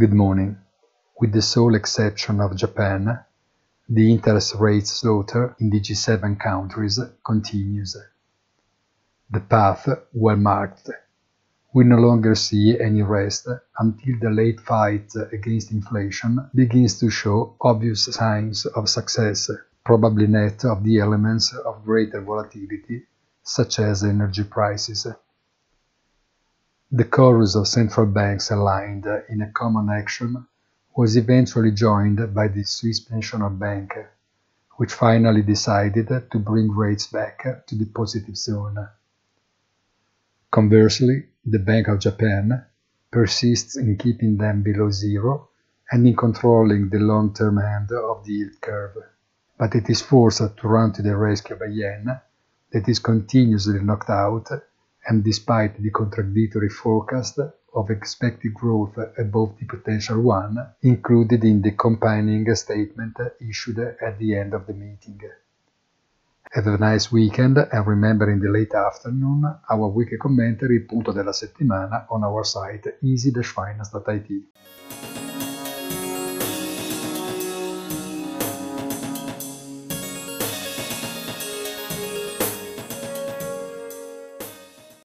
Good morning. With the sole exception of Japan, the interest rate slaughter in the G7 countries continues. The path, well marked, we no longer see any rest until the late fight against inflation begins to show obvious signs of success, probably net of the elements of greater volatility, such as energy prices. The chorus of central banks aligned in a common action was eventually joined by the Swiss National Bank, which finally decided to bring rates back to the positive zone. Conversely, the Bank of Japan persists in keeping them below zero and in controlling the long-term end of the yield curve. But it is forced to run to the rescue of a yen that is continuously knocked out and despite the contradictory forecast of expected growth above the potential one included in the accompanying statement issued at the end of the meeting. Have a nice weekend and remember in the late afternoon our weekly commentary punto della settimana on our site easy-finance.it.